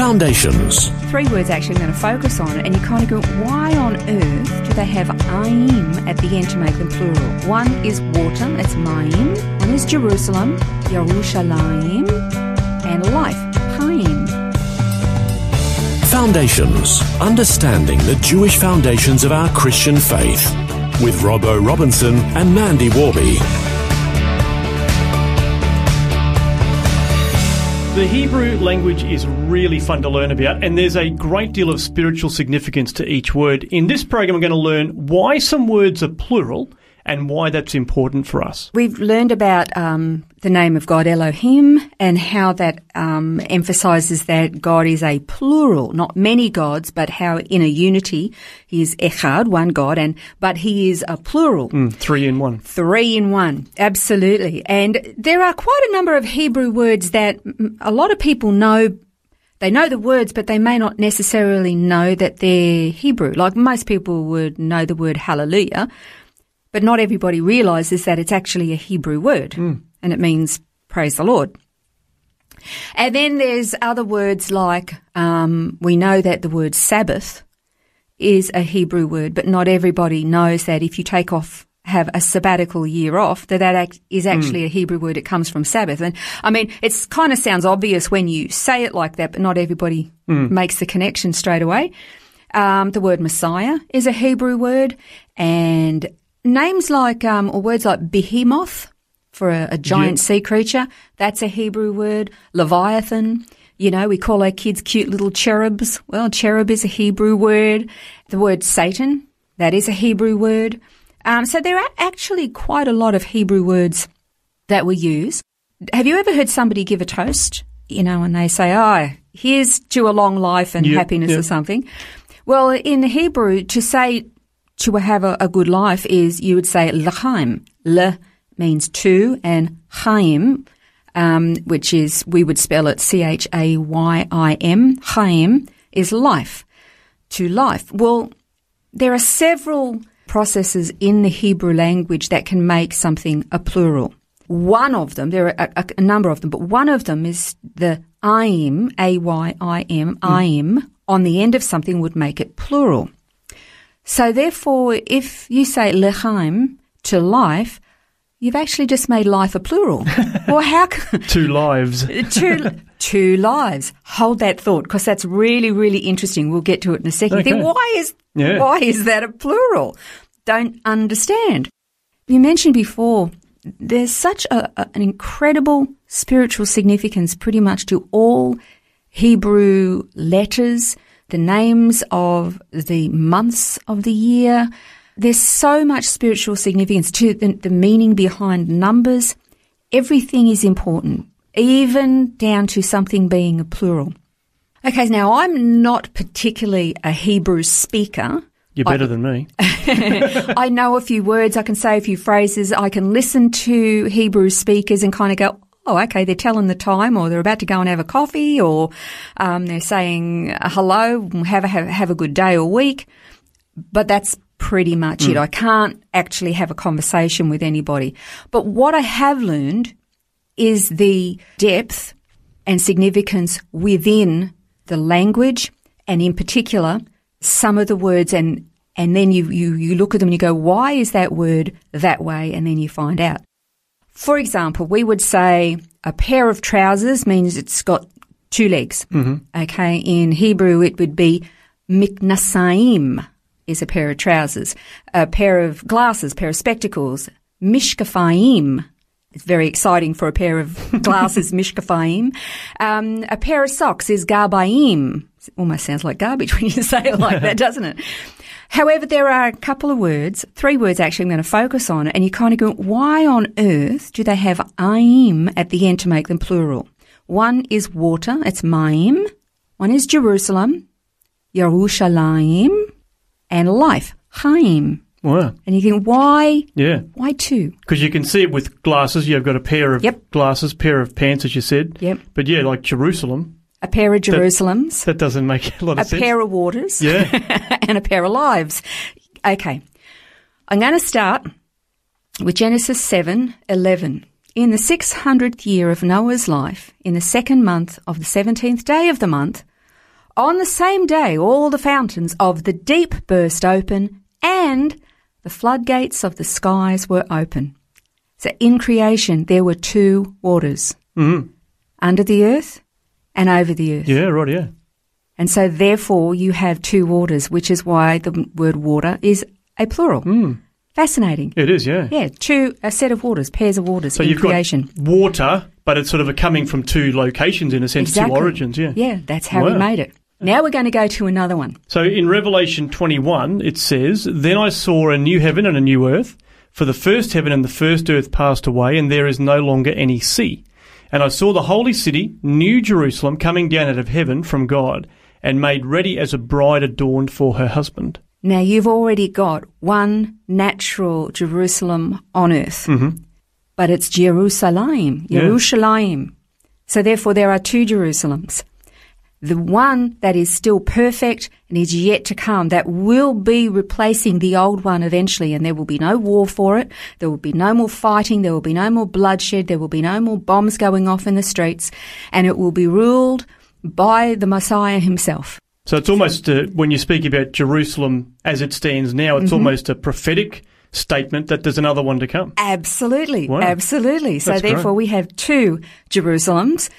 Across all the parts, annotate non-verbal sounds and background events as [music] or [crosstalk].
Foundations. Three words actually I'm going to focus on, and you kind of go, why on earth do they have aim at the end to make them plural? One is water, that's mayim. One is Jerusalem, Yerushalayim, and life, Chaim. Foundations. Understanding the Jewish foundations of our Christian faith. With Robbo Robinson and Mandy Warby. The Hebrew language is really fun to learn about, and there's a great deal of spiritual significance to each word. In this program, we're going to learn why some words are plural and why that's important for us. We've learned about um, the name of God, Elohim, and how that um, emphasizes that God is a plural, not many gods, but how in a unity he is echad, one God, and but he is a plural. Mm, three in one. Three in one, absolutely. And there are quite a number of Hebrew words that a lot of people know they know the words, but they may not necessarily know that they're Hebrew. Like most people would know the word hallelujah, but not everybody realizes that it's actually a Hebrew word Mm. And it means praise the Lord. And then there's other words like um, we know that the word Sabbath is a Hebrew word, but not everybody knows that if you take off have a sabbatical year off, that that is act is actually a Hebrew word. It comes from Sabbath. And I mean, it's kind of sounds obvious when you say it like that, but not everybody makes the connection straight away. Um, the word Messiah is a Hebrew word and names like, um, or words like behemoth for a, a giant Yeah. sea creature, that's a Hebrew word. Leviathan, you know, we call our kids cute little cherubs. Well, cherub is a Hebrew word. The word Satan, that is a Hebrew word. Um, so there are actually quite a lot of Hebrew words that we use. Have you ever heard somebody give a toast? You know, and they say, "Oh, here's to a long life and Yeah, happiness" yeah. or something. Well, in Hebrew, to say to have a, a good life is you would say l'chaim. Le means to, and chaim, um, which is we would spell it C H A Y I M. Chaim is life. To life. Well, there are several processes in the Hebrew language that can make something a plural. One of them, there are a, a- a number of them, but one of them is the aim, A-Y-I-M, aim, on the end of something would make it plural. So therefore, if you say lechaim to life, you've actually just made life a plural. [laughs] well, how can, [laughs] Two lives. [laughs] two two lives. Hold that thought because that's really really interesting. We'll get to it in a second. Okay. why is Yeah. why is that a plural? Don't understand. You mentioned before there's such a, a- an incredible spiritual significance pretty much to all Hebrew letters, the names of the months of the year. There's so much spiritual significance to the, the meaning behind numbers. Everything is important, even down to something being a plural. Okay, now I'm not particularly a Hebrew speaker. You're better than me. [laughs] I know a few words, I can say a few phrases, I can listen to Hebrew speakers and kind of go, oh, okay, they're telling the time or they're about to go and have a coffee or um, they're saying hello, have a, have, have a good day or week. But that's pretty much it. Mm. I can't actually have a conversation with anybody. But what I have learned is the depth and significance within the language and in particular some of the words and and then you, you, you look at them and you go, why is that word that way? And then you find out. For example, we would say a pair of trousers means it's got two legs. Mm-hmm. Okay. In Hebrew, it would be miknasaim is a pair of trousers. A pair of glasses, pair of spectacles. Mishkafaim. It's very exciting for a pair of [laughs] glasses, mishkafaim. Um, a pair of socks is garbaim. It almost sounds like garbage [laughs] when you say it like that, [laughs] doesn't it? However, there are a couple of words, three words actually I'm going to focus on, and you kind of go, why on earth do they have aim at the end to make them plural? One is water, it's mayim. One is Jerusalem, Yerushalayim, and life, Chaim. Wow. And you think, why, Yeah. why two? Because you can see it with glasses. You've got a pair of Yep. glasses, pair of pants, as you said. Yep. But yeah, like Jerusalem, A pair of Jerusalems, that doesn't make a lot a of sense. A pair of waters, yeah. [laughs] and a pair of lives. Okay. I'm going to start with Genesis 7 11. In the 600th year of Noah's life, in the second month of the 17th day of the month, on the same day all the fountains of the deep burst open and the floodgates of the skies were open. So in creation there were two waters. Under the earth and over the earth. Yeah, right, yeah. And so therefore you have two waters, which is why the word water is a plural. Hmm. Fascinating. It is, yeah. Yeah, two, a set of waters, pairs of waters So in you've creation. got water, but it's sort of a coming from two locations in a sense, exactly. two origins, yeah. Yeah, that's how we made it. Now we're going to go to another one. So in Revelation 21, it says, Then I saw a new heaven and a new earth, for the first heaven and the first earth passed away, and there is no longer any sea. And I saw the holy city, New Jerusalem, coming down out of heaven from God, and made ready as a bride adorned for her husband. Now you've already got one natural Jerusalem on earth, mm-hmm. but it's Jerusalem, Yeah. Jerusalem. So therefore there are two Jerusalems. The one that is still perfect and is yet to come, that will be replacing the old one eventually, and there will be no war for it. There will be no more fighting. There will be no more bloodshed. There will be no more bombs going off in the streets, and it will be ruled by the Messiah himself. So it's almost, uh, when you speak about Jerusalem as it stands now, Mm-hmm. it's almost a prophetic statement that there's another one to come. Absolutely, Wow. absolutely. So That's great. therefore, we have two Jerusalems,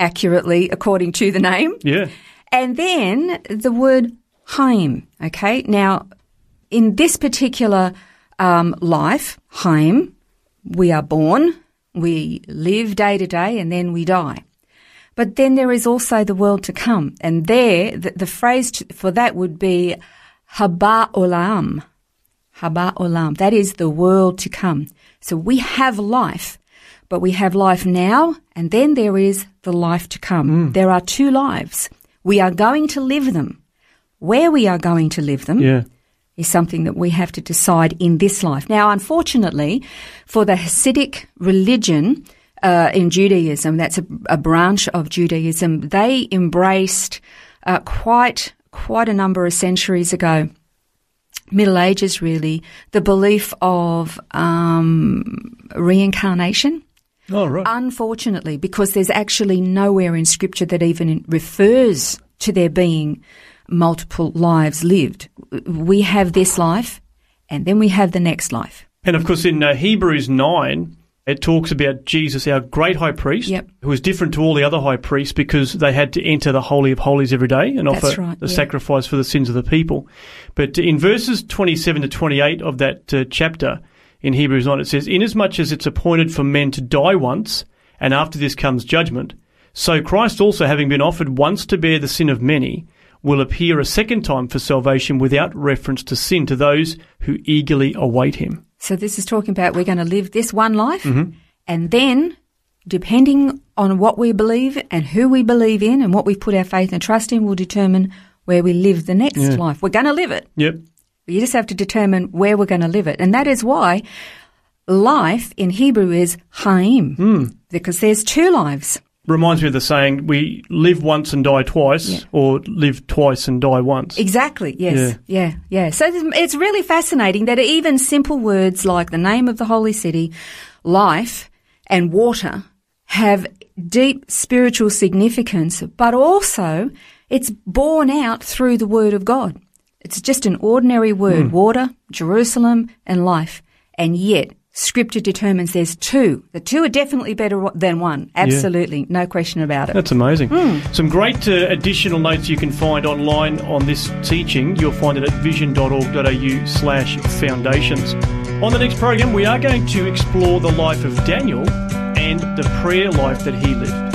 accurately according to the name, Yeah. and then the word Haim. Okay, now in this particular um, life, Haim, we are born, we live day to day, and then we die. But then there is also the world to come, and there the, the phrase t- for that would be Haba Olam. Haba Olam. That is the world to come. So we have life, but we have life now, and then there is the life to come. There are two lives. We are going to live them. Where we are going to live them Yeah. is something that we have to decide in this life. Now, unfortunately, for the Hasidic religion uh, in Judaism, that's a, a branch of Judaism, they embraced uh, quite quite a number of centuries ago. Middle Ages, really, the belief of um, reincarnation. Oh, right. Unfortunately, because there's actually nowhere in Scripture that even refers to there being multiple lives lived. We have this life, and then we have the next life. And of course, in uh, Hebrews 9, it talks about Jesus, our great high priest, Yep. who was different to all the other high priests because they had to enter the Holy of Holies every day and That's offer right, the yeah. sacrifice for the sins of the people. But in verses 27 to 28 of that uh, chapter in Hebrews 9, it says, Inasmuch as it's appointed for men to die once, and after this comes judgment, so Christ also, having been offered once to bear the sin of many, will appear a second time for salvation without reference to sin to those who eagerly await him. So this is talking about we're going to live this one life, Mm-hmm. and then, depending on what we believe and who we believe in and what we put our faith and trust in, will determine where we live the next life. We're going to live it. Yep. You just have to determine where we're going to live it. And that is why life in Hebrew is Haim, Hmm. because there's two lives. reminds me of the saying we live once and die twice Yeah. or live twice and die once Exactly, yes. Yeah, yeah. So it's- it's really fascinating that even simple words like the name of the holy city, life, and water have deep spiritual significance, but also it's borne out through the word of God. It's just an ordinary word, water, Jerusalem, and life. And yet, scripture determines there's two. The two are definitely better than one. Absolutely. No question about it. that's amazing Hmm. some great uh, additional notes you can find online on this teaching you'll find it at vision.org.au slash foundations on the next program we are going to explore the life of daniel and the prayer life that he lived